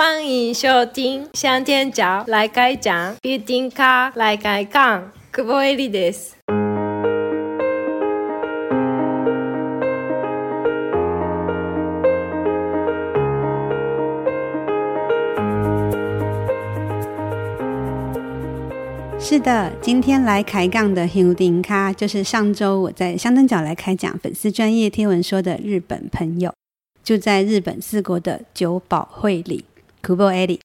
欢迎收听香天角来开讲，Building Car 来开讲，久保絵里です。是的，今天来开讲的 Building Car 就是上周我在香灯角来开讲粉丝专业贴文说的日本朋友，就在日本四国的久保会里。久保絵里，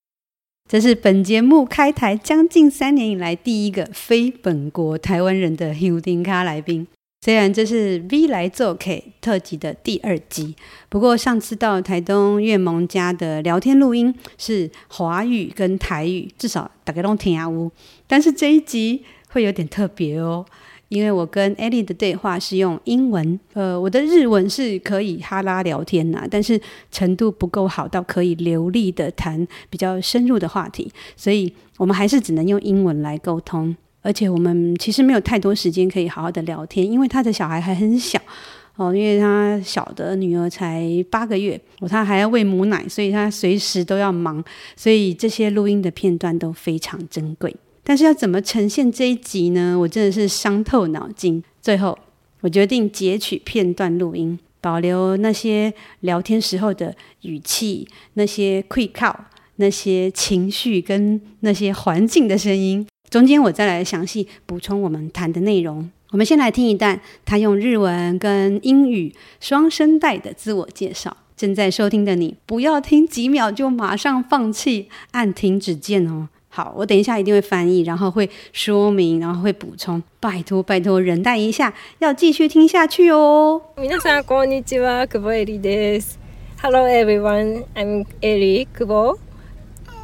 这是本节目开台将近三年以来第一个非本国台湾人的 Houding 咖来宾。虽然这是 V 来做客特辑的第二集，不过上次到台东月萌家的聊天录音是华语跟台语，至少大家都听啊呜。但是这一集会有点特别哦。因为我跟艾莉的对话是用英文，呃，我的日文是可以哈拉聊天呐，但是程度不够好到可以流利的谈比较深入的话题，所以我们还是只能用英文来沟通。而且我们其实没有太多时间可以好好的聊天，因为他的小孩还很小哦，因为他小的女儿才八个月，哦，他还要喂母奶，所以他随时都要忙，所以这些录音的片段都非常珍贵。但是要怎么呈现这一集呢？我真的是伤透脑筋。最后，我决定截取片段录音，保留那些聊天时候的语气、那些气口、那些情绪跟那些环境的声音。中间我再来详细补充我们谈的内容。我们先来听一段他用日文跟英语双声带的自我介绍。正在收听的你，不要听几秒就马上放弃，按停止键哦。好，我等一下一定会翻译，然后会说明，然后会补充。拜托拜托，忍耐一下，要继续听下去哦。皆さんこんにちは、久保絵里です。Hello everyone, I'm Eri 久保。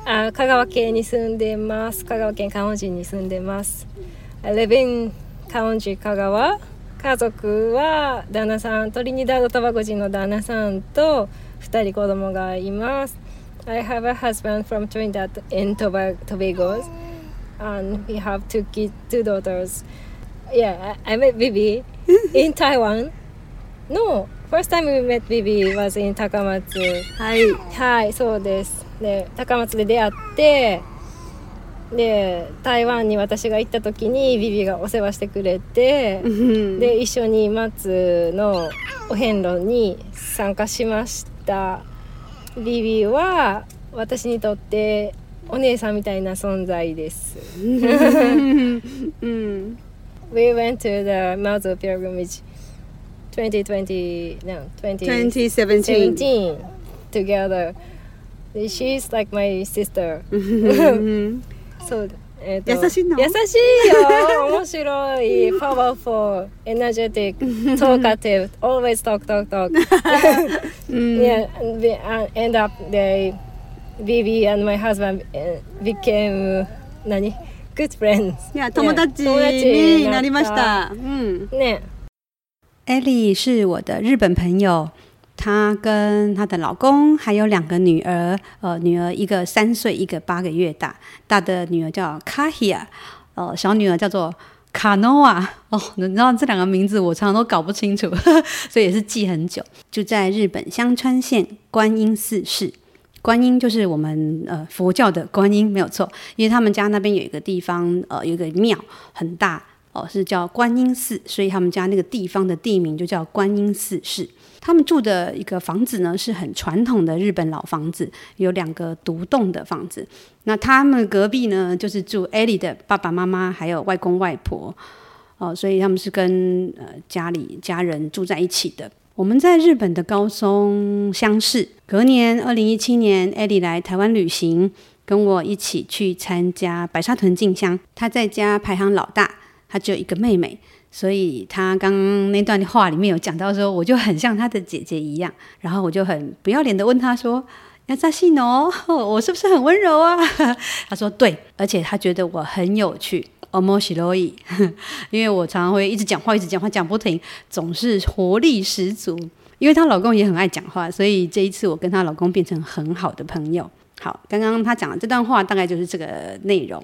啊，香川県に住んでます。香川県観音寺に住んでます。I live in 観音寺香川。家族は旦那さん、トリニダード・トバゴ人の旦那さんと二人子供がいます。 I have a husband from Trinidad and Tobago, and we have two kids, two daughters. Yeah, I, I met Bibi in Taiwan. No, first time we met Bibi was in 高松。はい、はい、そうです。で、高松で出会って、で、台湾に私が行った时にビビがお世话してくれて、で、一绪に松のお遍路に参加しました。ビビは私にとってお姉さんみたいな存在です。We went to the Mazu pilgrimage 2020, no, 2017 together. She's like my sister. そう。えー、優しいの優しいよ面白いパワフルエナジェティックトーカティブ always talk talk talk yeah they, end up they BB and my husband became 何 good friends いや友達になりました、うん、ねエリー是我的日本朋友。她跟她的老公还有两个女儿，呃，女儿一个三岁，一个八个月大。大的女儿叫卡希亚，呃，小女儿叫做卡诺瓦。哦，你知道这两个名字我常常都搞不清楚，所以也是记很久。就在日本香川县观音寺市，观音就是我们呃佛教的观音，没有错。因为他们家那边有一个地方，呃，有一个庙很大，是叫观音寺，所以他们家那个地方的地名就叫观音寺市。他们住的一个房子呢，是很传统的日本老房子，有两个独栋的房子。那他们隔壁呢，就是住艾莉的爸爸妈妈，还有外公外婆，哦，所以他们是跟呃家里家人住在一起的。我们在日本的高松相识，隔年二零一七年，艾莉来台湾旅行，跟我一起去参加白沙屯进香。他在家排行老大，他只有一个妹妹。所以他刚刚那段话里面有讲到说，我就很像他的姐姐一样，然后我就很不要脸的问他说：“亚扎西诺，我是不是很温柔啊？”他说：“对，而且他觉得我很有趣，おもしろい，因为我常常会一直讲话，一直讲话，讲不停，总是活力十足。因为她老公也很爱讲话，所以这一次我跟她老公变成很好的朋友。好，刚刚他讲的这段话大概就是这个内容。”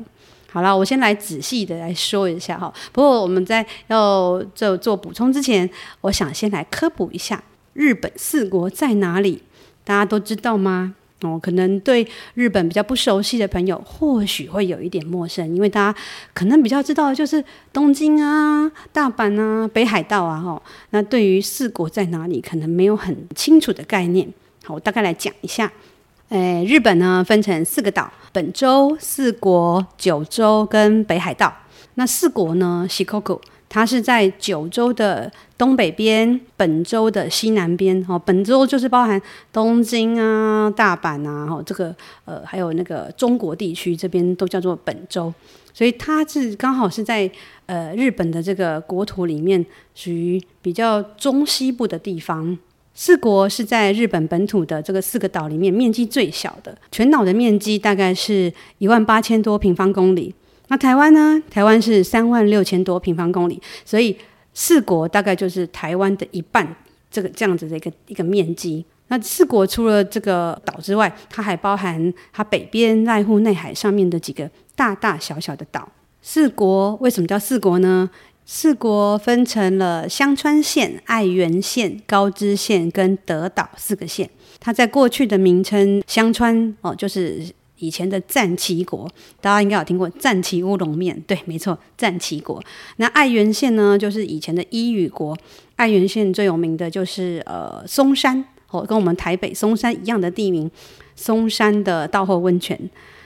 好了，我先来仔细的来说一下哈。不过我们在要做做补充之前，我想先来科普一下日本四国在哪里，大家都知道吗？哦，可能对日本比较不熟悉的朋友，或许会有一点陌生，因为大家可能比较知道的就是东京啊、大阪啊、北海道啊，哈。那对于四国在哪里，可能没有很清楚的概念。好，我大概来讲一下。诶，日本呢分成四个岛：本州、四国、九州跟北海道。那四国呢，Shikoku 它是在九州的东北边，本州的西南边。哦，本州就是包含东京啊、大阪啊，哦，这个呃，还有那个中国地区这边都叫做本州。所以它是刚好是在呃日本的这个国土里面，属于比较中西部的地方。四国是在日本本土的这个四个岛里面面积最小的，全岛的面积大概是一万八千多平方公里。那台湾呢？台湾是三万六千多平方公里，所以四国大概就是台湾的一半，这个这样子的一个一个面积。那四国除了这个岛之外，它还包含它北边濑户内海上面的几个大大小小的岛。四国为什么叫四国呢？四国分成了香川县、爱媛县、高知县跟德岛四个县。它在过去的名称，香川哦，就是。以前的赞岐国，大家应该有听过赞岐乌龙面，对，没错，赞岐国。那爱媛县呢，就是以前的伊予国。爱媛县最有名的就是呃松山，哦，跟我们台北松山一样的地名，松山的稻后温泉。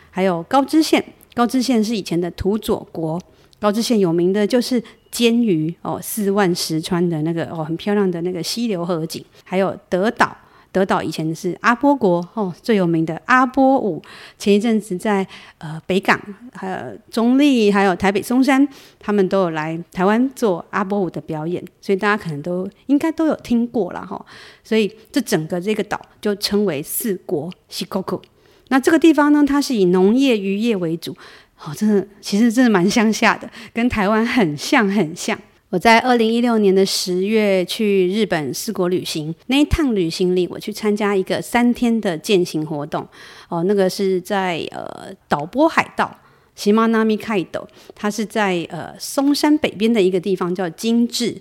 还有高知县，高知县是以前的土佐国。高知县有名的就是鰹鱼哦，四万石川的那个哦，很漂亮的那个溪流河景。还有德岛。德岛以前是阿波国哦，最有名的阿波舞。前一阵子在呃北港、还有中立、还有台北松山，他们都有来台湾做阿波舞的表演，所以大家可能都应该都有听过了哈。所以这整个这个岛就称为四国 Shikoku。那这个地方呢，它是以农业、渔业为主，哦，真的其实真的蛮乡下的，跟台湾很像很像。我在二零一六年的十月去日本四国旅行，那一趟旅行里，我去参加一个三天的健行活动。哦，那个是在呃岛波海道喜马拉米开斗，它是在呃松山北边的一个地方叫金治。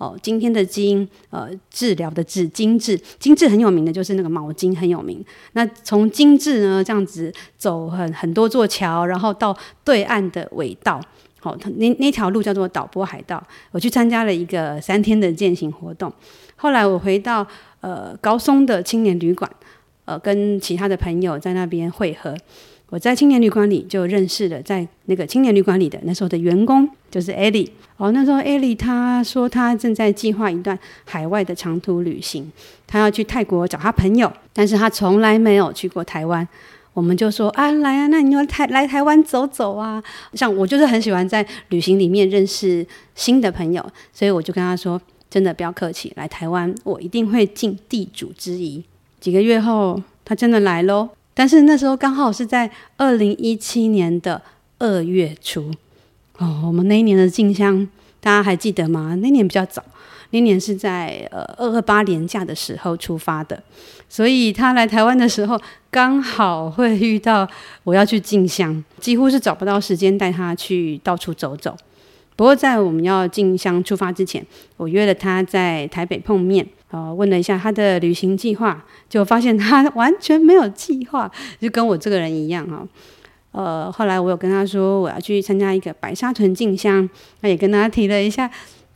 哦，今天的今，呃，治疗的治，精治，精治很有名的就是那个毛巾很有名。那从今治呢这样子走很很多座桥，然后到对岸的尾道。好，那那条路叫做岛波海道。我去参加了一个三天的健行活动。后来我回到呃高松的青年旅馆，呃，跟其他的朋友在那边会合。我在青年旅馆里就认识了，在那个青年旅馆里的那时候的员工就是艾莉。哦，那时候艾莉她说她正在计划一段海外的长途旅行，她要去泰国找她朋友，但是她从来没有去过台湾。我们就说啊，来啊，那你要台来台湾走走啊。像我就是很喜欢在旅行里面认识新的朋友，所以我就跟他说，真的不要客气，来台湾我一定会尽地主之谊。几个月后，他真的来喽。但是那时候刚好是在二零一七年的二月初哦，我们那一年的进香，大家还记得吗？那年比较早。那年是在呃二二八年假的时候出发的，所以他来台湾的时候刚好会遇到我要去进香，几乎是找不到时间带他去到处走走。不过在我们要进香出发之前，我约了他在台北碰面，呃，问了一下他的旅行计划，就发现他完全没有计划，就跟我这个人一样哈。呃，后来我有跟他说我要去参加一个白沙屯进香，那也跟他提了一下。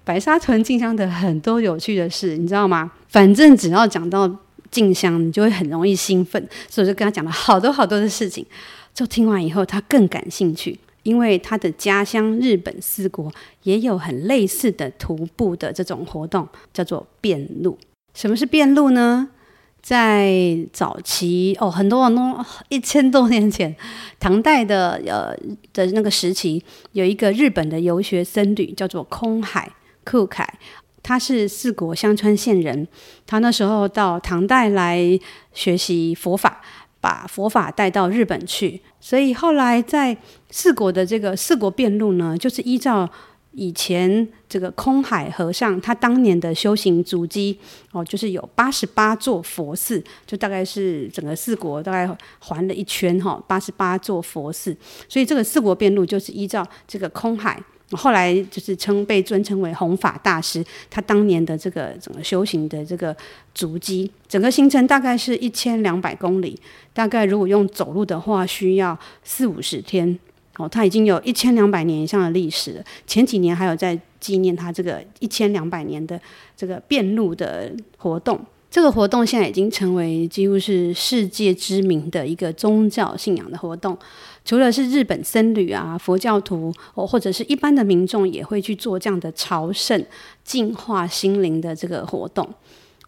白沙屯进香的很多有趣的事，你知道吗？反正只要讲到进香，你就会很容易兴奋，所以我就跟他讲了好多好多的事情。就听完以后，他更感兴趣，因为他的家乡日本四国也有很类似的徒步的这种活动，叫做遍路。什么是遍路呢？在早期哦，很多很多一千多年前，唐代的呃的那个时期，有一个日本的游学僧侣叫做空海。库凯，他是四国香川县人。他那时候到唐代来学习佛法，把佛法带到日本去。所以后来在四国的这个四国辩路呢，就是依照以前这个空海和尚他当年的修行足迹哦，就是有八十八座佛寺，就大概是整个四国大概环了一圈哈，八十八座佛寺。所以这个四国辩路就是依照这个空海。后来就是称被尊称为弘法大师，他当年的这个整个修行的这个足迹，整个行程大概是一千两百公里，大概如果用走路的话，需要四五十天。哦，他已经有一千两百年以上的历史了。前几年还有在纪念他这个一千两百年的这个遍路的活动。这个活动现在已经成为几乎是世界知名的一个宗教信仰的活动。除了是日本僧侣啊、佛教徒哦，或者是一般的民众也会去做这样的朝圣、净化心灵的这个活动。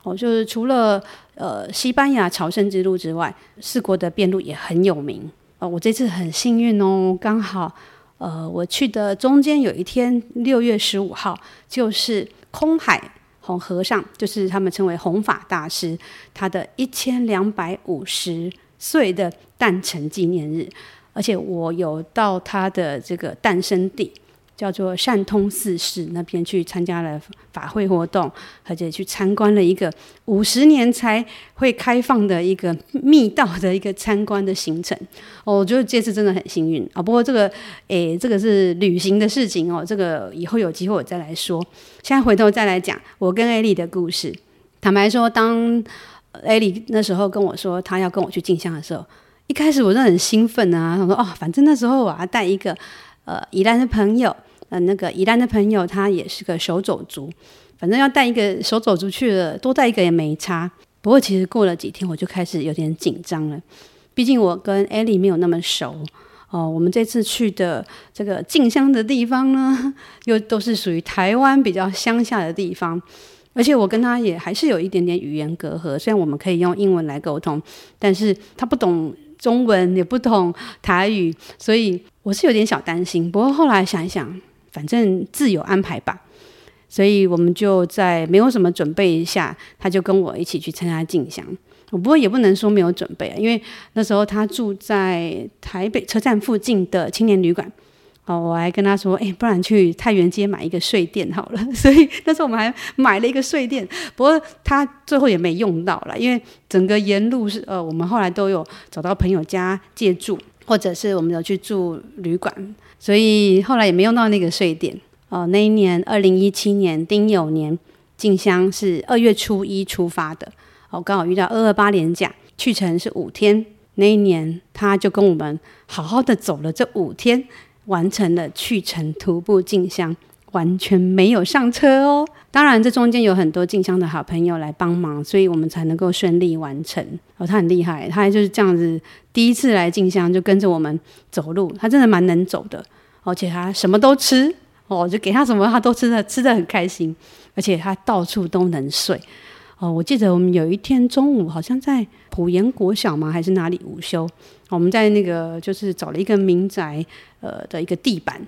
哦，就是除了呃西班牙朝圣之路之外，四国的遍路也很有名。哦，我这次很幸运哦，刚好呃我去的中间有一天六月十五号，就是空海。红和尚就是他们称为弘法大师，他的一千两百五十岁的诞辰纪念日，而且我有到他的这个诞生地。叫做善通寺寺那边去参加了法会活动，而且去参观了一个五十年才会开放的一个密道的一个参观的行程。哦，我觉得这次真的很幸运啊、不过这个，诶，这个是旅行的事情哦，这个以后有机会我再来说。现在回头再来讲我跟艾莉的故事。坦白说，当艾莉那时候跟我说她要跟我去进香的时候，一开始我是很兴奋啊，我说哦，反正那时候我要带一个呃宜兰的朋友。呃，那个宜兰的朋友，他也是个手走族，反正要带一个手走族去了，多带一个也没差。不过其实过了几天，我就开始有点紧张了，毕竟我跟艾莉没有那么熟哦。我们这次去的这个进香的地方呢，又都是属于台湾比较乡下的地方，而且我跟他也还是有一点点语言隔阂。虽然我们可以用英文来沟通，但是他不懂中文，也不懂台语，所以我是有点小担心。不过后来想一想。反正自有安排吧，所以我们就在没有什么准备下，他就跟我一起去参加进香。我不过也不能说没有准备啊，因为那时候他住在台北车站附近的青年旅馆。哦，我还跟他说，哎，不然去太原街买一个睡垫好了。所以那时候我们还买了一个睡垫，不过他最后也没用到了，因为整个沿路是呃，我们后来都有找到朋友家借住，或者是我们有去住旅馆。所以后来也没用到那个睡垫哦。那一年，二零一七年丁酉年进香是二月初一出发的哦，刚好遇到二二八连假，去程是五天。那一年他就跟我们好好的走了这五天，完成了去程徒步进香，完全没有上车哦。当然，这中间有很多进香的好朋友来帮忙，所以我们才能够顺利完成哦。他很厉害，他就是这样子，第一次来进香就跟着我们走路，他真的蛮能走的。而且他什么都吃哦，就给他什么他都吃的，吃的很开心。而且他到处都能睡哦。我记得我们有一天中午好像在普盐国小吗？还是哪里午休？我们在那个就是找了一个民宅呃的一个地板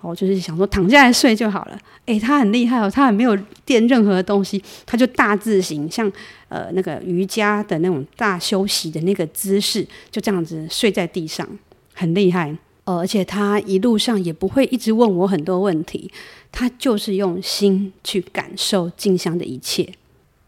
哦，就是想说躺下来睡就好了。诶，他很厉害哦，他还没有垫任何东西，他就大字型，像呃那个瑜伽的那种大休息的那个姿势，就这样子睡在地上，很厉害。哦，而且他一路上也不会一直问我很多问题，他就是用心去感受静香的一切。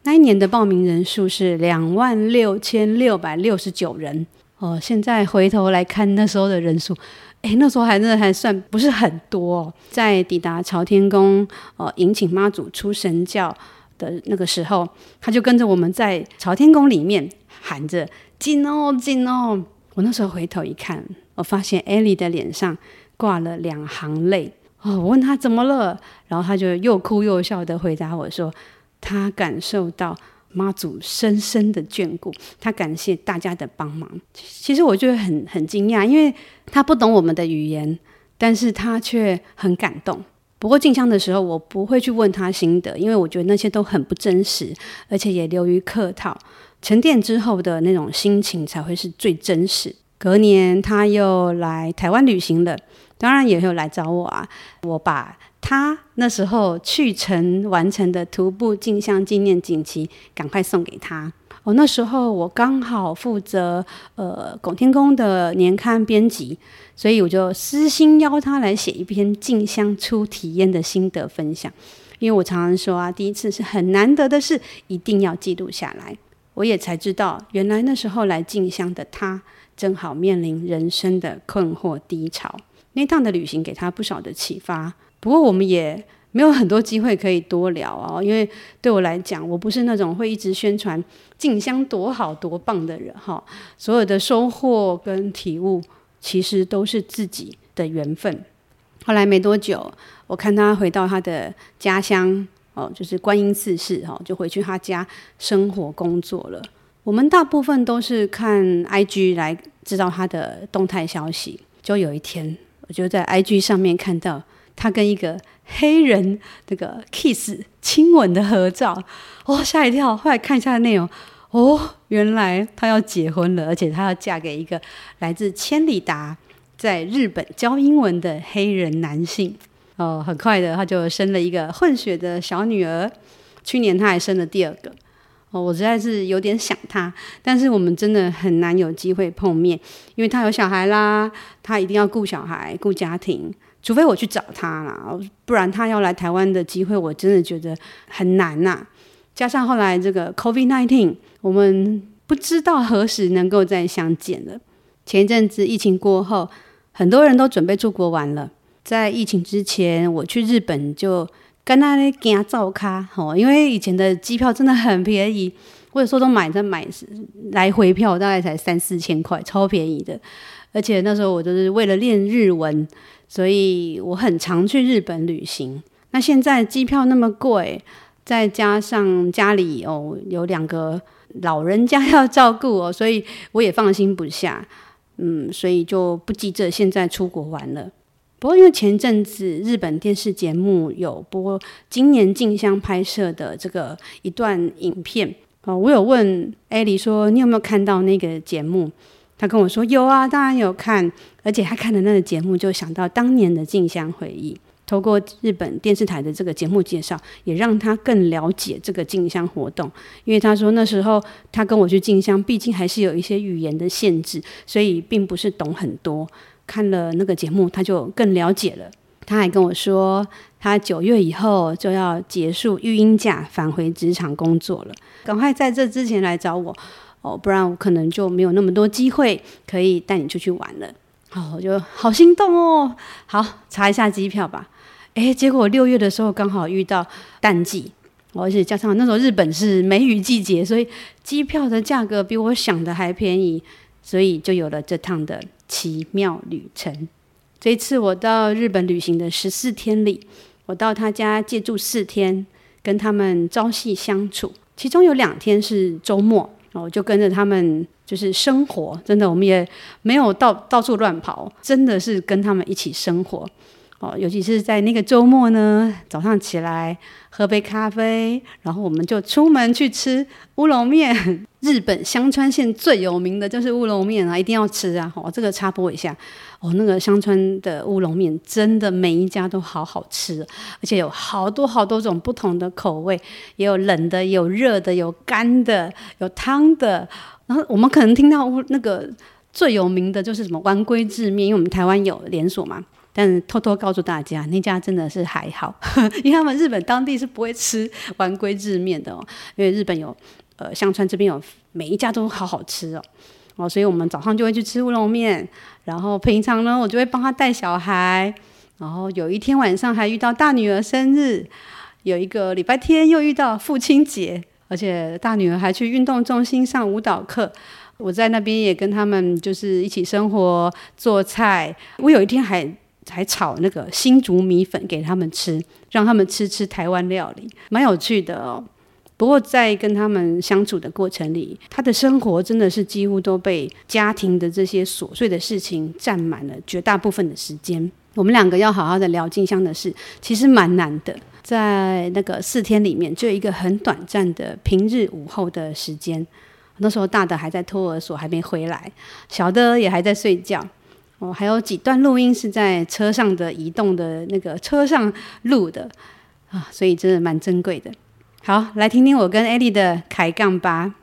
那一年的报名人数是两万六千六百六十九人。哦，现在回头来看那时候的人数，诶，那时候还真的还算不是很多哦。在抵达朝天宫，呃，迎请妈祖出神教的那个时候，他就跟着我们在朝天宫里面喊着“进哦，进哦”。我那时候回头一看。我发现艾莉的脸上挂了两行泪哦，我问他怎么了，然后他就又哭又笑地回答我说：“他感受到妈祖深深的眷顾，他感谢大家的帮忙。”其实我觉得很很惊讶，因为他不懂我们的语言，但是他却很感动。不过进香的时候，我不会去问他心得，因为我觉得那些都很不真实，而且也流于客套。沉淀之后的那种心情才会是最真实。隔年他又来台湾旅行了，当然也有来找我啊。我把他那时候去程完成的徒步进香纪念锦旗赶快送给他。哦，那时候我刚好负责呃拱天宫的年刊编辑，所以我就私心邀他来写一篇进香初体验的心得分享。因为我常常说啊，第一次是很难得的事，一定要记录下来。我也才知道，原来那时候来进香的他。正好面临人生的困惑低潮，那趟的旅行给他不少的启发。不过我们也没有很多机会可以多聊哦，因为对我来讲，我不是那种会一直宣传静香多好多棒的人哈。所有的收获跟体悟，其实都是自己的缘分。后来没多久，我看他回到他的家乡哦，就是观音寺市哈，就回去他家生活工作了。我们大部分都是看 IG 来知道他的动态消息。就有一天，我就在 IG 上面看到他跟一个黑人这个 kiss 亲吻的合照，哦，吓一跳。后来看一下内容，哦，原来他要结婚了，而且他要嫁给一个来自千里达，在日本教英文的黑人男性。哦，很快的，他就生了一个混血的小女儿。去年他还生了第二个。哦，我实在是有点想他，但是我们真的很难有机会碰面，因为他有小孩啦，他一定要顾小孩、顾家庭，除非我去找他啦，不然他要来台湾的机会，我真的觉得很难呐。加上后来这个 COVID-19，我们不知道何时能够再相见了。前一阵子疫情过后，很多人都准备出国玩了，在疫情之前，我去日本就。跟他咧行灶咖吼，因为以前的机票真的很便宜，我有时候都买在买来回票，大概才三四千块，超便宜的。而且那时候我就是为了练日文，所以我很常去日本旅行。那现在机票那么贵，再加上家里哦有两个老人家要照顾哦，所以我也放心不下，嗯，所以就不急着现在出国玩了。不过，因为前阵子日本电视节目有播今年静香拍摄的这个一段影片，哦，我有问艾莉说：“你有没有看到那个节目？”她跟我说：“有啊，当然有看。”而且她看的那个节目，就想到当年的静香回忆。透过日本电视台的这个节目介绍，也让她更了解这个静香活动。因为她说那时候她跟我去静香，毕竟还是有一些语言的限制，所以并不是懂很多。看了那个节目，他就更了解了。他还跟我说，他九月以后就要结束育婴假，返回职场工作了。赶快在这之前来找我哦，不然我可能就没有那么多机会可以带你出去玩了。好，我就好心动哦。好，查一下机票吧。诶，结果六月的时候刚好遇到淡季，而且加上那时候日本是梅雨季节，所以机票的价格比我想的还便宜，所以就有了这趟的。奇妙旅程。这一次我到日本旅行的十四天里，我到他家借住四天，跟他们朝夕相处。其中有两天是周末，我就跟着他们就是生活。真的，我们也没有到到处乱跑，真的是跟他们一起生活。尤其是在那个周末呢，早上起来喝杯咖啡，然后我们就出门去吃乌龙面。日本香川县最有名的就是乌龙面啊，一定要吃啊！哦，这个插播一下，哦，那个香川的乌龙面真的每一家都好好吃，而且有好多好多种不同的口味，也有冷的，有热的，有干的，有汤的。然后我们可能听到乌那个最有名的就是什么丸龟制面，因为我们台湾有连锁嘛。但偷偷告诉大家，那家真的是还好，因为他们日本当地是不会吃丸龟制面的哦，因为日本有呃香川这边有每一家都好好吃哦，哦，所以我们早上就会去吃乌龙面，然后平常呢我就会帮他带小孩，然后有一天晚上还遇到大女儿生日，有一个礼拜天又遇到父亲节，而且大女儿还去运动中心上舞蹈课。我在那边也跟他们就是一起生活做菜，我有一天还。还炒那个新竹米粉给他们吃，让他们吃吃台湾料理，蛮有趣的哦。不过在跟他们相处的过程里，他的生活真的是几乎都被家庭的这些琐碎的事情占满了绝大部分的时间。我们两个要好好的聊静香的事，其实蛮难的。在那个四天里面，就有一个很短暂的平日午后的时间，那时候大的还在托儿所还没回来，小的也还在睡觉。哦，还有几段录音是在车上的移动的那个车上录的啊，所以真的蛮珍贵的。好，来听听我跟艾莉的开杠吧。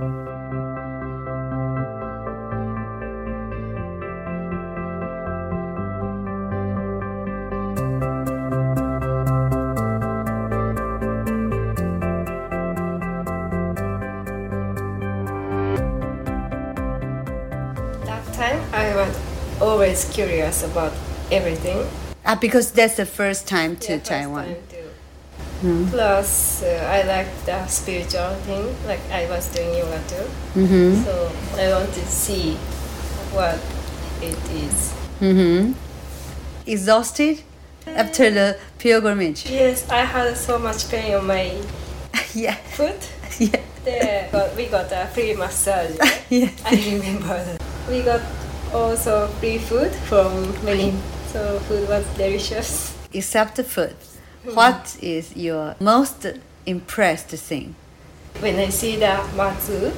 Always curious about everything. Ah, because that's the first time to Yeah, Taiwan. time. Mm. Plus, uh, I like the spiritual thing. Like I was doing yoga too, Mm-hmm. so I want to see what it is. Mm-hmm. Exhausted after the pilgrimage. Yes, I had so much pain on my yeah. foot. Yeah. There, but we got a free massage. Yeah. I remember that. We got also free food from many, so food was delicious. Except the food. What is your most impressed thing? When I see the matsu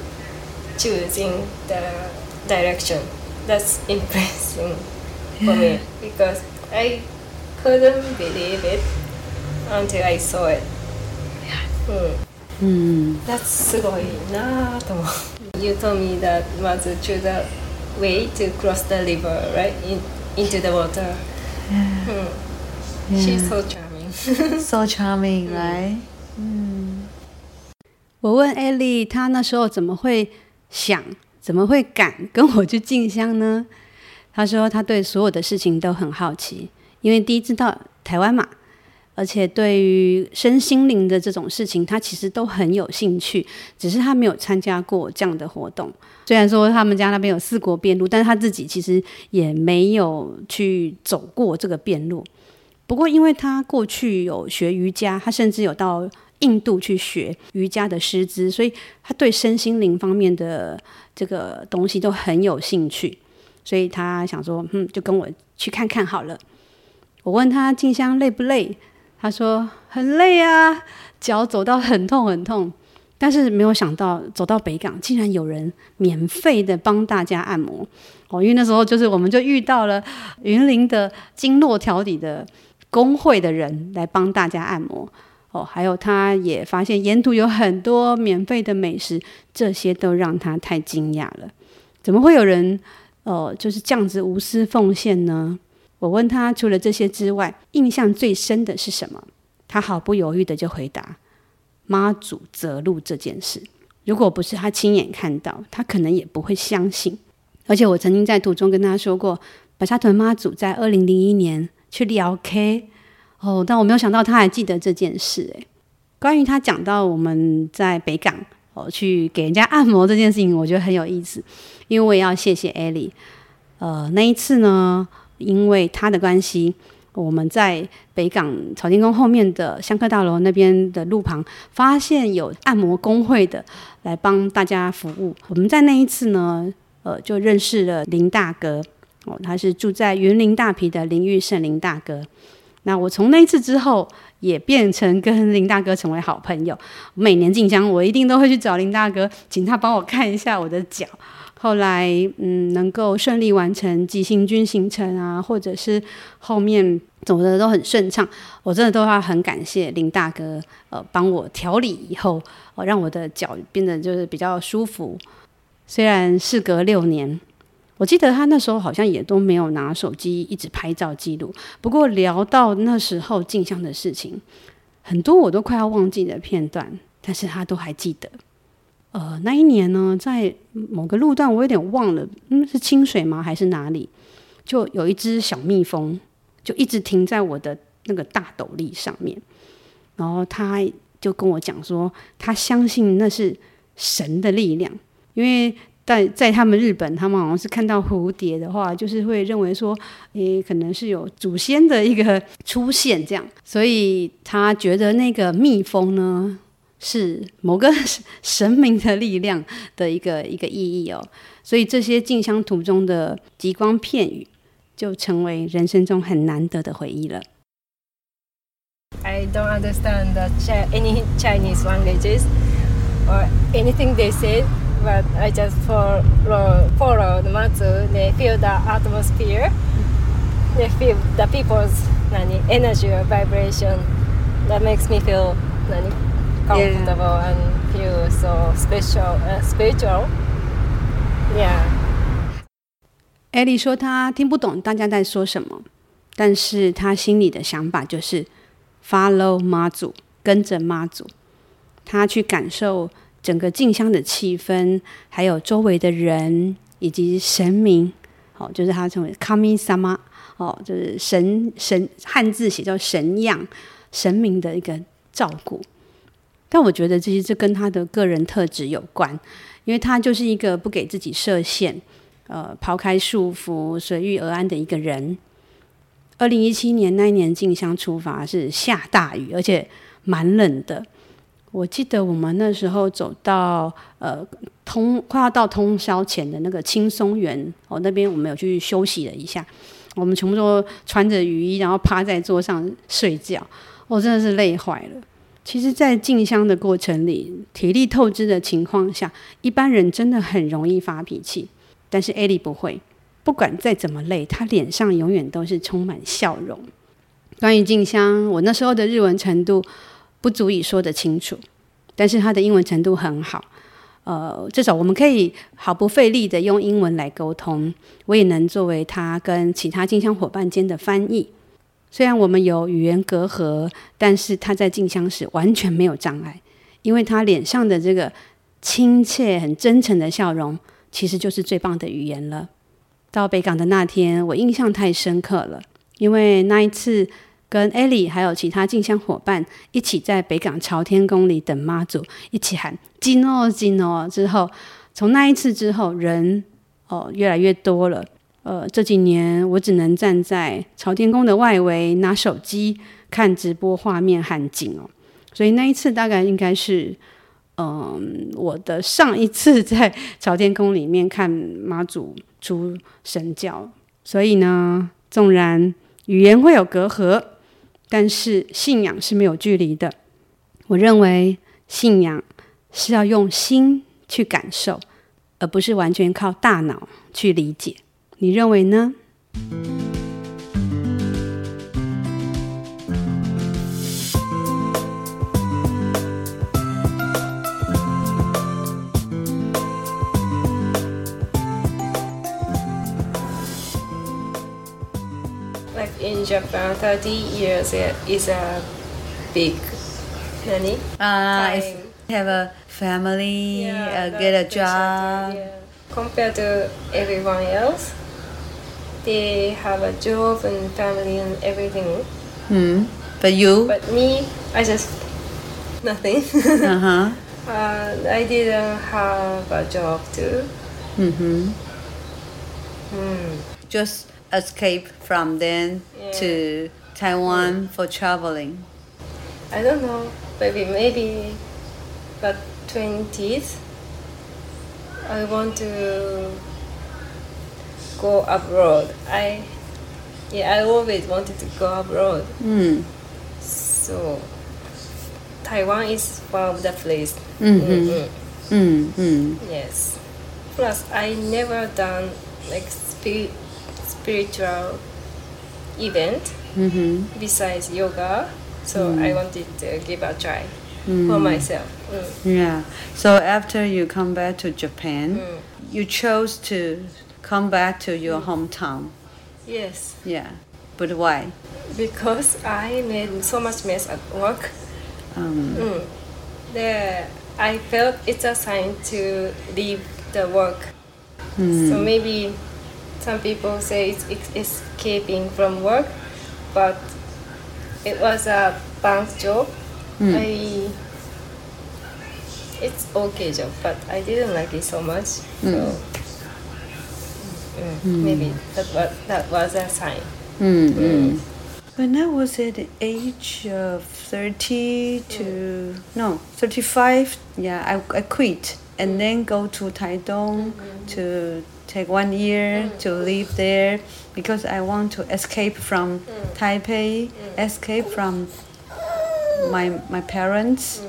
choosing the direction, that's impressive for me because I couldn't believe it until I saw it. Hmm. Hmm. That's すごいなと思う You told me that Matsu chose a way to cross the river, right? In, into the water. Hmm. She's so charming. So charming, right? 嗯，我问艾莉，她那时候怎么会想，怎么会敢跟我去进香呢？她说她对所有的事情都很好奇，因为第一次到台湾嘛，而且对于身心灵的这种事情，他其实都很有兴趣，只是他没有参加过这样的活动。虽然说他们家那边有四国遍路，但是他自己其实也没有去走过这个遍路。不过，因为他过去有学瑜伽，他甚至有到印度去学瑜伽的师资，所以他对身心灵方面的这个东西都很有兴趣。所以他想说，嗯，就跟我去看看好了。我问他静香累不累，他说很累啊，脚走到很痛很痛。但是没有想到走到北港，竟然有人免费的帮大家按摩哦，因为那时候就是我们就遇到了云林的经络调理的。工会的人来帮大家按摩哦，还有他也发现沿途有很多免费的美食，这些都让他太惊讶了。怎么会有人呃就是这样子无私奉献呢？我问他，除了这些之外，印象最深的是什么？他毫不犹豫的就回答：妈祖择路这件事。如果不是他亲眼看到，他可能也不会相信。而且我曾经在途中跟他说过，白沙屯妈祖在二零零一年。去聊 K 哦，但我没有想到他还记得这件事诶。关于他讲到我们在北港哦去给人家按摩这件事情，我觉得很有意思，因为我也要谢谢艾莉。呃，那一次呢，因为他的关系，我们在北港朝天宫后面的香客大楼那边的路旁，发现有按摩工会的来帮大家服务。我们在那一次呢，呃，就认识了林大哥。哦，他是住在云林大皮的林玉胜林大哥。那我从那一次之后，也变成跟林大哥成为好朋友。每年进香，我一定都会去找林大哥，请他帮我看一下我的脚。后来，嗯，能够顺利完成急行军行程啊，或者是后面走的都很顺畅，我真的都要很感谢林大哥，呃，帮我调理以后，呃，让我的脚变得就是比较舒服。虽然事隔六年。我记得他那时候好像也都没有拿手机一直拍照记录。不过聊到那时候进香的事情，很多我都快要忘记的片段，但是他都还记得。呃，那一年呢，在某个路段我有点忘了，嗯，是清水吗？还是哪里？就有一只小蜜蜂，就一直停在我的那个大斗笠上面。然后他就跟我讲说，他相信那是神的力量，因为。但在他们日本，他们好像是看到蝴蝶的话，就是会认为说，诶，可能是有祖先的一个出现这样，所以他觉得那个蜜蜂呢，是某个神明的力量的一个一个意义哦，所以这些进香途中的极光片语，就成为人生中很难得的回忆了。I don't understand the any Chinese languages or anything they say. But I just follow, follow the matsu. They feel the atmosphere. They feel the people's energy or vibration. That makes me feel comfortable yeah. and feel so special, uh, spiritual. Yeah. 艾莉说她听不懂大家在说什么，但是她心里的想法就是 follow 妈祖，跟着妈祖，她去感受。整个进香的气氛，还有周围的人以及神明，哦，就是他称为 Kami Sama，哦，就是神神汉字写叫神样，神明的一个照顾。但我觉得这些这跟他的个人特质有关，因为他就是一个不给自己设限，呃，抛开束缚，随遇而安的一个人。二零一七年那一年进香出发是下大雨，而且蛮冷的。我记得我们那时候走到呃通快要到通宵前的那个青松园哦，那边我们有去休息了一下。我们全部都穿着雨衣，然后趴在桌上睡觉。我、真的是累坏了。其实，在静香的过程里，体力透支的情况下，一般人真的很容易发脾气。但是艾莉不会，不管再怎么累，她脸上永远都是充满笑容。关于静香，我那时候的日文程度不足以说得清楚，但是她的英文程度很好。呃，至少我们可以毫不费力的用英文来沟通，我也能作为她跟其他静香伙伴间的翻译。虽然我们有语言隔阂，但是他在进香时完全没有障碍，因为他脸上的这个亲切、很真诚的笑容，其实就是最棒的语言了。到北港的那天，我印象太深刻了，因为那一次跟艾莉还有其他进香伙伴一起在北港朝天宫里等妈祖，一起喊“金哦金哦”之后，从那一次之后，人哦越来越多了。呃，这几年我只能站在朝天宫的外围拿手机看直播画面和景哦，所以那一次大概应该是，嗯、我的上一次在朝天宫里面看妈祖出神教。所以呢，纵然语言会有隔阂，但是信仰是没有距离的。我认为信仰是要用心去感受，而不是完全靠大脑去理解。你认为呢？Like in Japan, thirty years is a big, many. Ah, have a family, get a job. Compared to everyone else. they have a job and family and everything. Hmm. But you? But me, I just nothing. uh-huh. Uh, I didn't have a job too. Mm-hmm. Hmm. Just escape from then yeah. to Taiwan for traveling. I don't know. Maybe maybe, but twenties. I want to go abroad. I yeah, I always wanted to go abroad. Mm. So Taiwan is one of the place. Mm-hmm. Mm-hmm. Mm-hmm. Yes. Plus, I never done like spirit, spiritual event mm-hmm. besides yoga. So mm. I wanted to give a try mm. for myself. Mm. Yeah. So after you come back to Japan, Mm. you chose to come back to your hometown. Yes. Yeah. But why? Because I made so much mess at work. Um, Mm. There, I felt it's a sign to leave the work. mm, So maybe some people say it's ex- escaping from work, but it was a bank job. mm, I it's okay job, but I didn't like it so much. So Mm. mm, Mm. maybe that was that was a sign. mm, Mm. mm. When I was at the age of 30 to, no, 35, yeah, I, I quit and then go to Taidong to take one year to live there because I want to escape from Taipei, escape from my, my parents.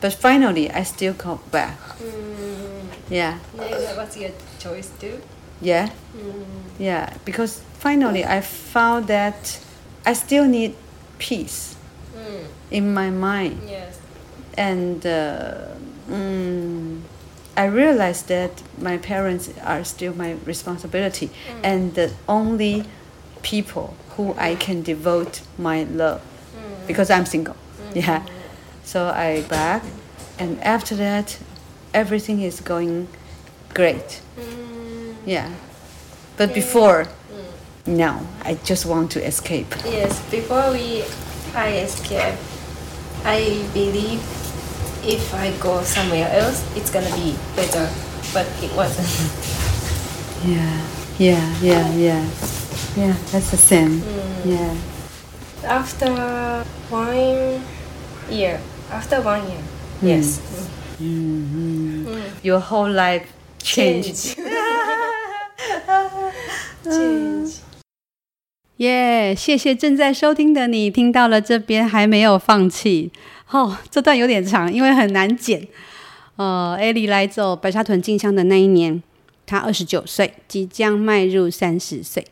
But finally, I still come back. Mm. Yeah, That was your choice too. Yeah, Mm. yeah. Because finally, I found that I still need peace Mm. in my mind. Yes. and uh, mm, I realized that my parents are still my responsibility and the only people who I can devote my love because I'm single. Yeah. So I back and after that everything is going great. Mm. Yeah. But before, mm. no, I just want to escape. Yes, before we I escape, I believe if I go somewhere else, it's gonna be better. But it wasn't. Yeah, yeah, yeah, yeah. Yeah, that's the same. Mm. Yeah. After one year, after one year, mm. yes. Mm-hmm. Your whole life changed. 耶谢谢正在收听的你，听到了这边还没有放弃哦。这段有点长，因为很难剪。呃，艾莉来走白沙屯进香的那一年，她二十九岁，即将迈入三十岁。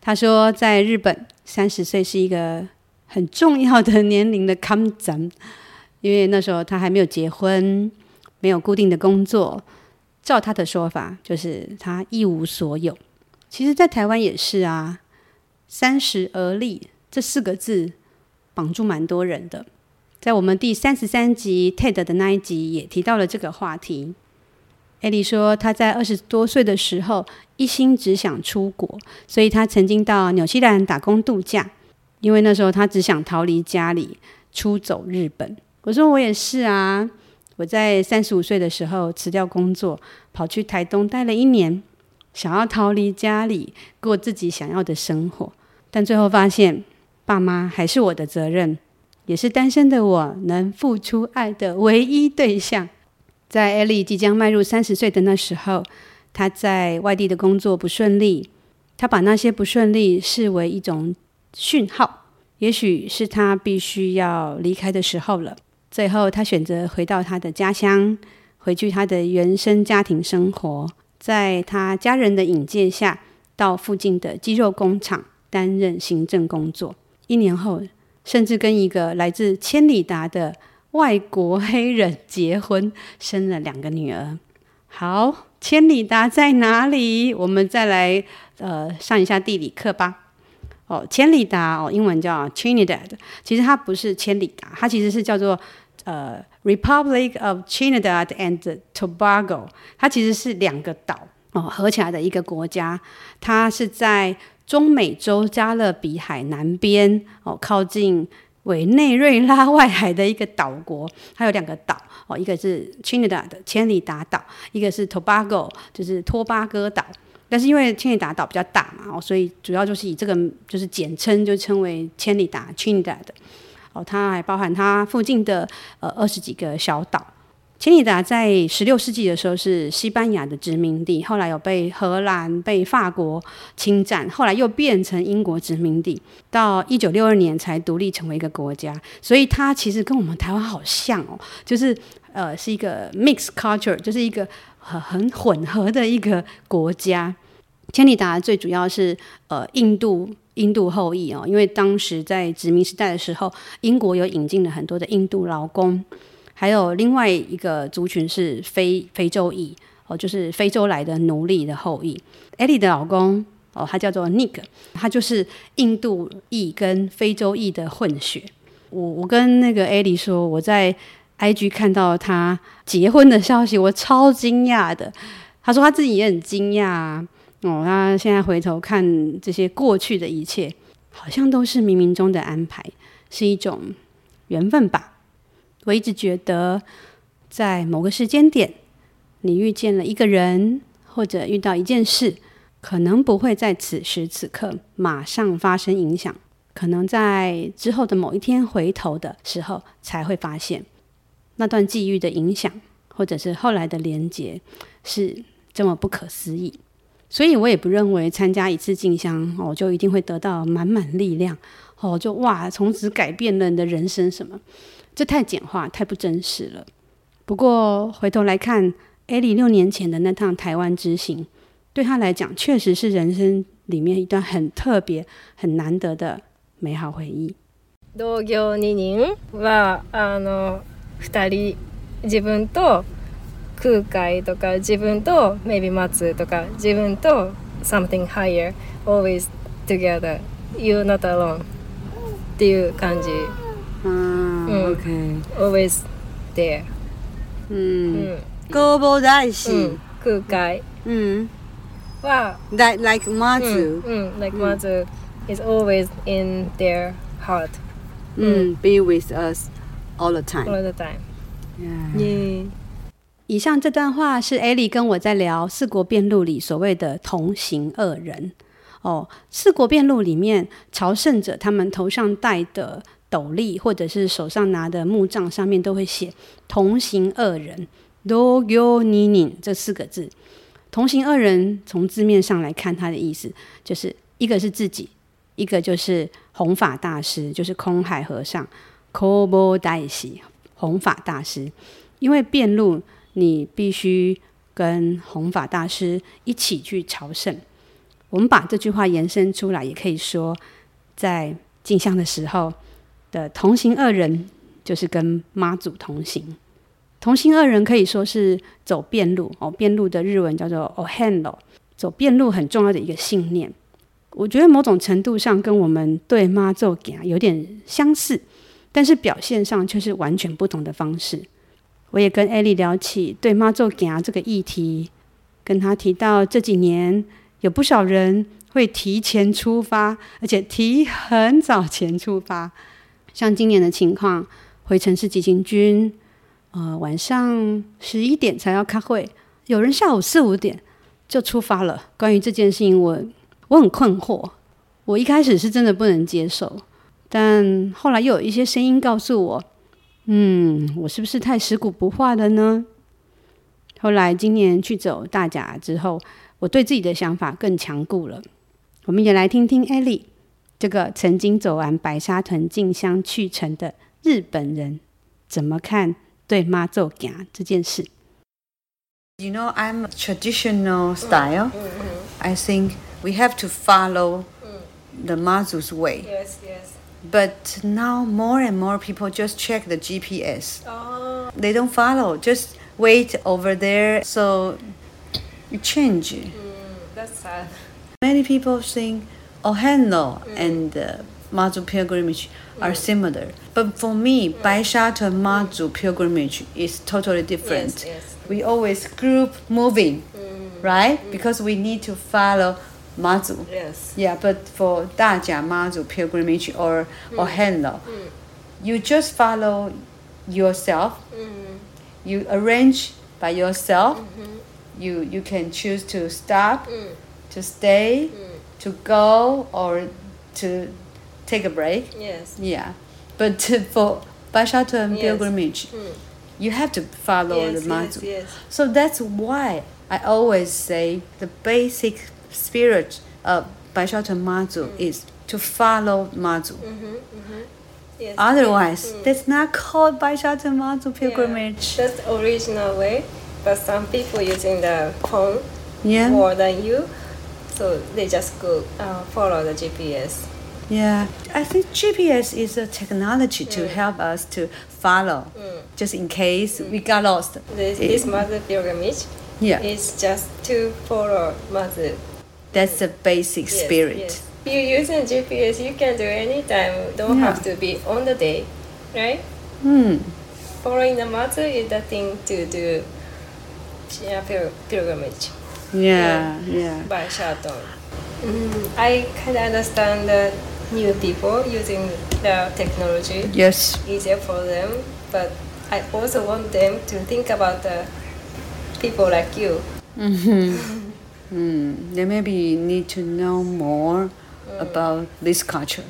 她说，在日本，三十岁是一个很重要的年龄的坎站，因为那时候她还没有结婚，没有固定的工作。照她的说法，就是她一无所有。其实，在台湾也是啊。三十而立这四个字绑住蛮多人的，在我们第三十三集 TED 的那一集也提到了这个话题。艾莉说，她在二十多岁的时候一心只想出国，所以她曾经到纽西兰打工度假，因为那时候她只想逃离家里，出走日本。我说我也是啊，我在三十五岁的时候辞掉工作，跑去台东待了一年，想要逃离家里，过自己想要的生活。但最后发现，爸妈还是我的责任，也是单身的我能付出爱的唯一对象。在艾莉即将迈入三十岁的那时候，她在外地的工作不顺利，她把那些不顺利视为一种讯号，也许是她必须要离开的时候了。最后，她选择回到她的家乡，回去她的原生家庭生活，在他家人的引荐下，到附近的鸡肉工厂。担任行政工作，一年后，甚至跟一个来自千里达的外国黑人结婚，生了两个女儿。好，千里达在哪里？我们再来呃上一下地理课吧。哦，千里达哦，英文叫 Trinidad，其实它不是千里达，它其实是叫做呃 Republic of Trinidad and Tobago，它其实是两个岛哦合起来的一个国家，它是在。中美洲加勒比海南边哦，靠近委内瑞拉外海的一个岛国，它有两个岛哦，一个是 Trinidad 的千里达岛，一个是 Tobago，就是托巴哥岛。但是因为千里达岛比较大嘛，哦，所以主要就是以这个就是简称就称为千里达 Trinidad 哦，它还包含它附近的呃二十几个小岛。千里达在十六世纪的时候是西班牙的殖民地，后来有被荷兰、被法国侵占，后来又变成英国殖民地，到一九六二年才独立成为一个国家。所以它其实跟我们台湾好像哦，就是呃是一个 mix culture，就是一个很很混合的一个国家。千里达最主要是呃印度印度后裔哦，因为当时在殖民时代的时候，英国有引进了很多的印度劳工。还有另外一个族群是非非洲裔哦，就是非洲来的奴隶的后裔。艾莉的老公哦，他叫做 Nick，他就是印度裔跟非洲裔的混血。我我跟那个艾莉说，我在 IG 看到他结婚的消息，我超惊讶的。他说他自己也很惊讶哦，他现在回头看这些过去的一切，好像都是冥冥中的安排，是一种缘分吧。我一直觉得，在某个时间点，你遇见了一个人，或者遇到一件事，可能不会在此时此刻马上发生影响，可能在之后的某一天回头的时候才会发现那段际遇的影响，或者是后来的连结是这么不可思议。所以我也不认为参加一次进香哦，就一定会得到满满力量哦，就哇，从此改变了你的人生什么。这太简化，太不真实了。不过回头来看，艾莉六年前的那趟台湾之行，对她来讲，确实是人生里面一段很特别、很难得的美好回忆。同业二人はあの二人自分と 空海とか自分と maybe 松とか自分と something higher always together you not alone っていう感じ。嗯，OK，always there。嗯，沟波在一起。空海。嗯。Wow. That like Mazu. Mm, mm, like Mazu is always in their heart. 嗯、mm,，be with us all the time. All the time. Yeah. Yeah. 以上这段话是艾莉跟我在聊《四国辩路》里所谓的同行二人。哦，《四国辩路》里面朝圣者他们头上戴的斗笠，或者是手上拿的木杖，上面都会写“同行二人 ”，“doyo ninin” 这四个字。同行二人从字面上来看，它的意思就是一个是自己，一个就是弘法大师，就是空海和尚 （Kobo d a i s i 弘法大师，因为辩路。你必须跟弘法大师一起去朝圣。我们把这句话延伸出来，也可以说，在进香的时候的同行二人，就是跟妈祖同行。同行二人可以说是走遍路哦，遍路的日文叫做 ohenlo，走遍路很重要的一个信念。我觉得某种程度上跟我们对妈祖行有点相似，但是表现上却是完全不同的方式。我也跟艾莉聊起对妈祖行这个议题，跟她提到这几年有不少人会提前出发，而且提很早前出发。像今年的情况，回程是急行军，呃，晚上十一点才要开会，有人下午四五点就出发了。关于这件事情我，我我很困惑。我一开始是真的不能接受，但后来又有一些声音告诉我。嗯，我是不是太食古不化了呢？后来今年去走大甲之后，我对自己的想法更强固了。我们也来听听艾莉这个曾经走完白沙屯进香去程的日本人怎么看对妈祖行这件事。You know, I'm a traditional style. I think we have to follow the 妈祖 way. Yes, yes. But now more and more people just check the GPS. Oh. They don't follow, just wait over there. So you change. Mm, that's sad. Many people think Ohenro Mm. and uh, Mazu pilgrimage are similar. But for me, Baishatun Mazu pilgrimage is totally different. Yes, yes. We always group moving, Mm. right? Because we need to follow Mazu. Yes. Yeah, but for Dajia Mazu pilgrimage or or Henlo, Mm. you just follow yourself. Mm. You arrange by yourself. Mhm. You you can choose to stop, Mm. to stay, Mm. to go, or to take a break. Yes. Yeah, but for Baishatun Yes. pilgrimage, Mm. you have to follow yes, the yes, Mazu. yes. So that's why I always say the basic spirit of Baishatun Mazu is to follow Mazu. Mm-hmm, mm-hmm. Yes. Otherwise, Mm. that's not called Baishatun Mazu pilgrimage. Yeah, that's the original way, but some people using the phone Yeah, more than you, so they just go uh, follow the GPS. yeah. I think GPS is a technology to Mm. help us to follow, Mm. just in case we got lost. This, It- this mother pilgrimage Yeah, is just to follow mother. That's the basic Yes, spirit. Yes. You using GPS, you can do anytime. Don't Yeah. have to be on the day, right? Hmm. Following the mother is the thing to do. Yeah, pil- pilgrimage Yeah, yeah. by shuttle. Mm, I kind of understand the new people using the technology. Yes. easier for them, but I also want them to think about the people like you. Hmm. They maybe need to know more about this culture,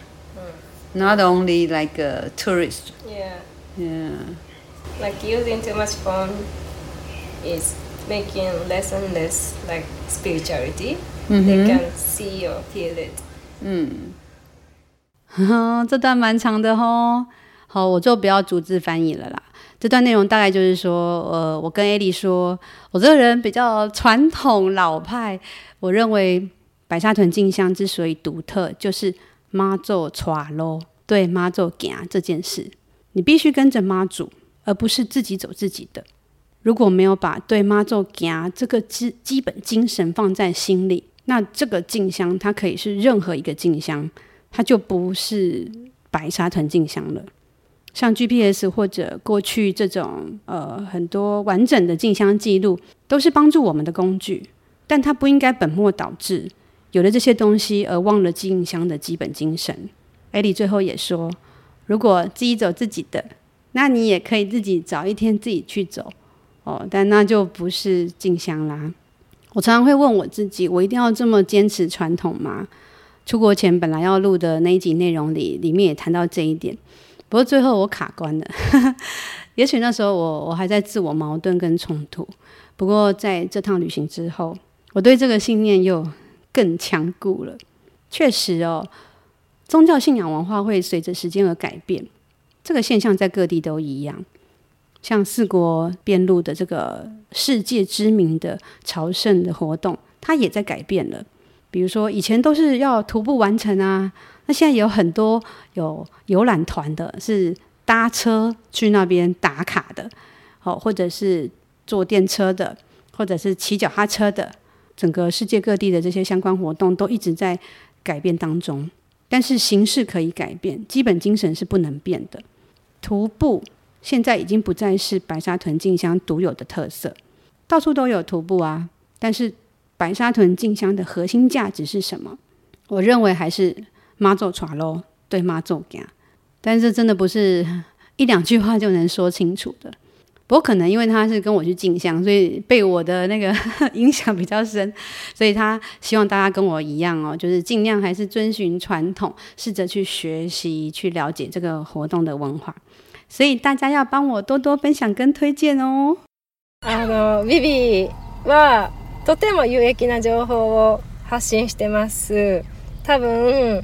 not only like a tourist. Yeah, Yeah. like using too much phone is making less and less like spirituality. They can see or feel it. 嗯，这段蛮长的哦。好，我就不要逐字翻译了啦。 这段内容大概就是说，呃，我跟艾莉说，我这个人比较传统老派。我认为白沙屯静香之所以独特，就是妈祖带路，对妈祖行这件事，你必须跟着妈祖，而不是自己走自己的。如果没有把对妈祖行这个基基本精神放在心里，那这个静香它可以是任何一个静香，它就不是白沙屯静香了。像 GPS 或者过去这种呃很多完整的进香记录，都是帮助我们的工具。但它不应该本末倒置，有了这些东西而忘了进香的基本精神。艾莉最后也说，如果自己走自己的，那你也可以自己找一天自己去走哦，但那就不是进香啦。我常常会问我自己，我一定要这么坚持传统吗？出国前本来要录的那一集内容里，里面也谈到这一点，不过最后我卡关了。也许那时候我我还在自我矛盾跟冲突，不过在这趟旅行之后，我对这个信念又更强固了。确实哦，宗教信仰文化会随着时间而改变，这个现象在各地都一样。像四国遍路的这个世界知名的朝圣的活动，它也在改变了。比如说，以前都是要徒步完成啊，那现在有很多有游览团的，是。搭车去那边打卡的，好，或者是坐电车的，或者是骑脚踏车的，整个世界各地的这些相关活动都一直在改变当中。但是形式可以改变，基本精神是不能变的。徒步现在已经不再是白沙屯静香独有的特色，到处都有徒步啊。但是白沙屯静香的核心价值是什么？我认为还是妈祖带路，对妈祖行。但是真的不是一两句话就能说清楚的。不过可能因为他是跟我去进香，所以被我的那个影响比较深，所以他希望大家跟我一样哦，就是尽量还是遵循传统，试着去学习、去了解这个活动的文化。所以大家要帮我多多分享跟推荐哦。あの、ビビはとても有益な情报を発信してます。多分。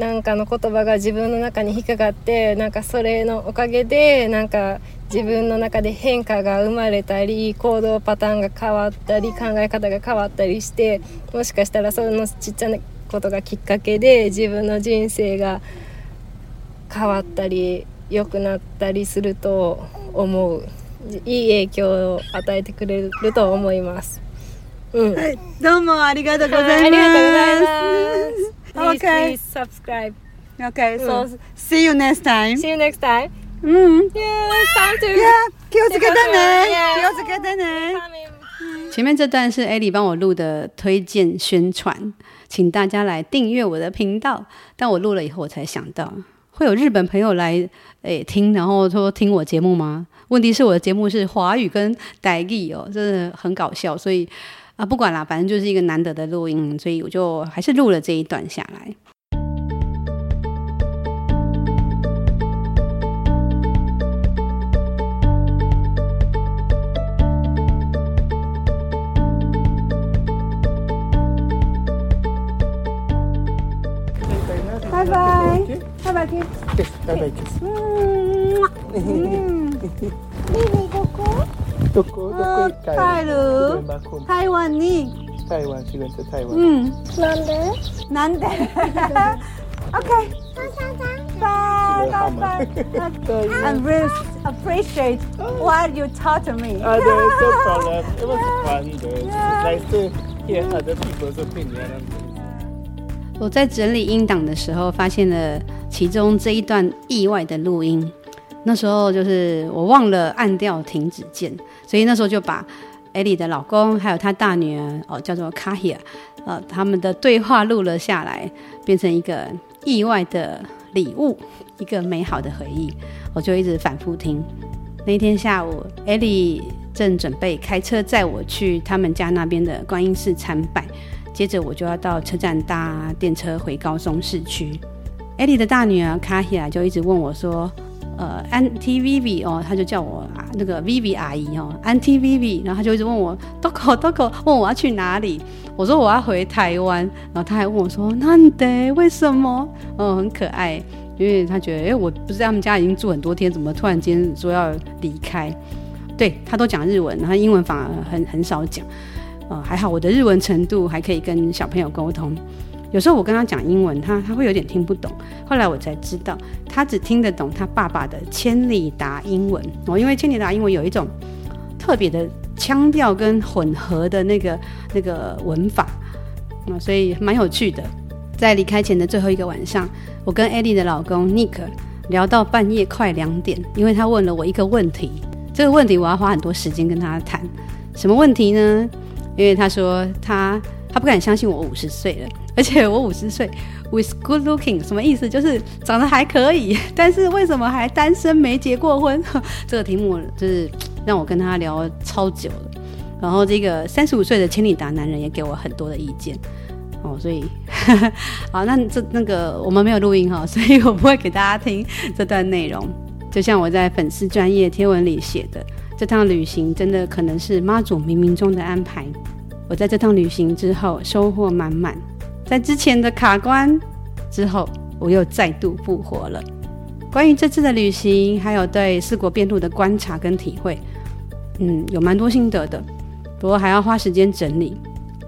なんかの言叶が自分の中に引っかかってなんかそれのおかげでなんか自分の中で変化が生まれたり行动パターンが変わったり考え方が変わったりしてもしかしたらそのちっちゃなことがきっかけで自分の人生が変わったり良くなったりすると思ういい影响を与えてくれると思います。うん、はい、どうもありがとうございます。ありがとうございます。Please, Okay. please subscribe. Okay, so see you next time. See you next time. 嗯 Yeah, time to. 気をつけてね。 Yeah. 気をつけてね。 Coming. 前面这段是艾莉帮我录的推荐宣传，请大家来订阅我的频道。但我录了以后，我才想到会有日本朋友来诶听，然后说听我节目吗？问题是我的节目是华语跟台语哦，真的很搞笑。所以 啊，不管啦，反正就是一个难得的录音，所以我就还是录了这一段下来。拜拜，拜拜，拜拜キス。嗯 嗯，どこどこ行きたい帰るバックホーム台湾に。台湾仕事台湾。嗯，なんでなんで Okay. Bye, bye, bye. I really appreciate what you taught me. Uh, there's no problem. It was fun. Though. It's nice to hear other people's opinion. on things. 我在整理音档的时候，发现了其中这一段意外的录音。 那时候就是我忘了按掉停止键，所以那时候就把艾莉的老公还有她大女儿哦，叫做卡希尔，呃，他们的对话录了下来，变成一个意外的礼物，一个美好的回忆。我就一直反复听。那天下午，艾莉正准备开车载我去他们家那边的观音寺参拜，接着我就要到车站搭电车回高松市区。艾莉的大女儿卡希尔就一直问我说。呃，Auntie Vivi 哦，他就叫我啊那个 Vivi 阿姨哦，Auntie Vivi，然后他就一直问我 Doko Doko，问我要去哪里。我说我要回台湾，然后他还问我说なんで？为什么？嗯，很可爱，因为他觉得，哎，我不是在他们家已经住很多天，怎么突然间说要离开？对，他都讲日文，然后英文反而很很少讲。呃，还好我的日文程度还可以跟小朋友沟通。 有时候我跟他讲英文，他他会有点听不懂。后来我才知道，他只听得懂他爸爸的千里达英文哦，因为千里达英文有一种特别的腔调跟混合的那个那个文法那，所以蛮有趣的。在离开前的最后一个晚上，我跟艾莉的老公 Nick 聊到半夜快两点，因为他问了我一个问题，这个问题我要花很多时间跟他谈。什么问题呢？因为他说他他不敢相信我五十岁了，而且我五十岁 with good looking 什么意思？就是长得还可以，但是为什么还单身没结过婚？这个题目就是让我跟他聊超久了。然后这个三十五岁的千里达男人也给我很多的意见哦，所以好，那这那个我们没有录音哈，所以我不会给大家听这段内容。就像我在粉丝专业贴文里写的。这趟旅行真的可能是妈祖冥冥中的安排。我在这趟旅行之后收获满满，在之前的卡关之后，我又再度复活了。关于这次的旅行，还有对四国遍路的观察跟体会，嗯，有蛮多心得的。不过还要花时间整理，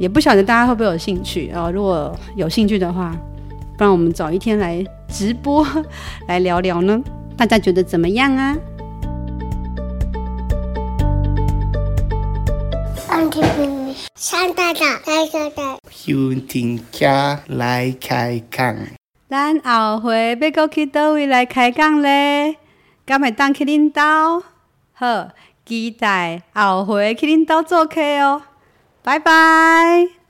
也不晓得大家会不会有兴趣哦。如果有兴趣的话，不然我们找一天来直播来聊聊呢？大家觉得怎么样啊？上大大来个大休停卡来开讲。咱后回要搁去倒位来开讲咧？敢会当去恁兜？好，期待后回去恁兜做客哦。拜拜。